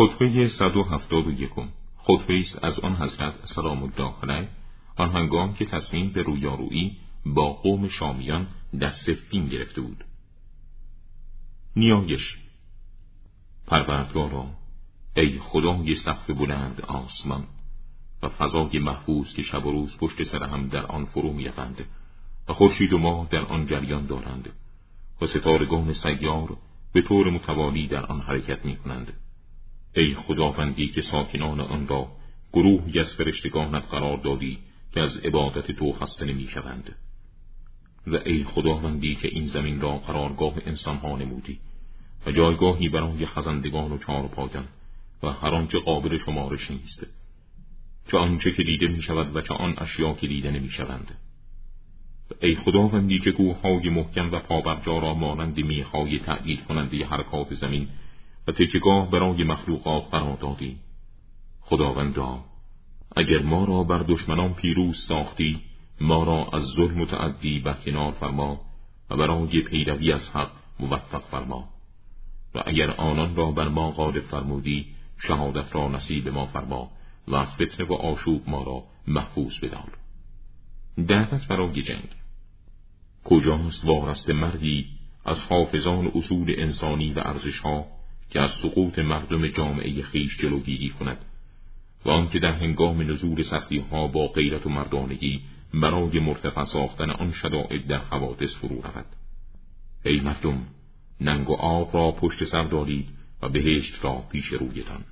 خطبه 171 خطبه است از آن حضرت سلام الله آن هنگام که تصمیم به رویارویی با قوم شامیان دست فین گرفته بود. نیایش. پروردگارا ای خدای سقف بلند آسمان و فضای محفوظ که شب و روز پشت سر هم در آن فرو می‌روند و خورشید و ماه در آن جریان دارند و ستارگان سیار به طور متوالی در آن حرکت می کنند. ای خداوندی که ساکنان آن را گروهی از فرشتگانت قرار دادی که از عبادت تو خسته نمی شوند. و ای خداوندی که این زمین را قرارگاه انسان ها نمودی و جایگاهی برای خزندگان و چار پایان و هر آنچه قابل شمارش نیست چه آنچه که دیده می شود و چه آن اشیا که دیده نمی شوند. ای خداوندی که کوههای محکم و پابرجا را مانند میخهای تعدید کننده حرکات زمین و تکگاه برای مخلوقات قرار دادی خداوندا اگر ما را بر دشمنان پیروز ساختی ما را از ظلم متعدی برکنار فرما و برای پیروی از حق موفق فرما. و اگر آنان را بر ما غالب فرمودی شهادت را نصیب ما فرما و از فتنه و آشوب ما را محفوظ بدار. دعوت برای جنگ. کجاست وارست مردی از حافظان اصول انسانی و ارزشها؟ که از سقوط مردم جامعه خیش جلوگیری کند و آنکه در هنگام نزول سختی ها با غیرت و مردانگی برای مرتفع ساختن آن شدائد در حوادث فرو رود. ای مردم ننگ و آب را پشت سر دارید و بهشت را پیش رویتان.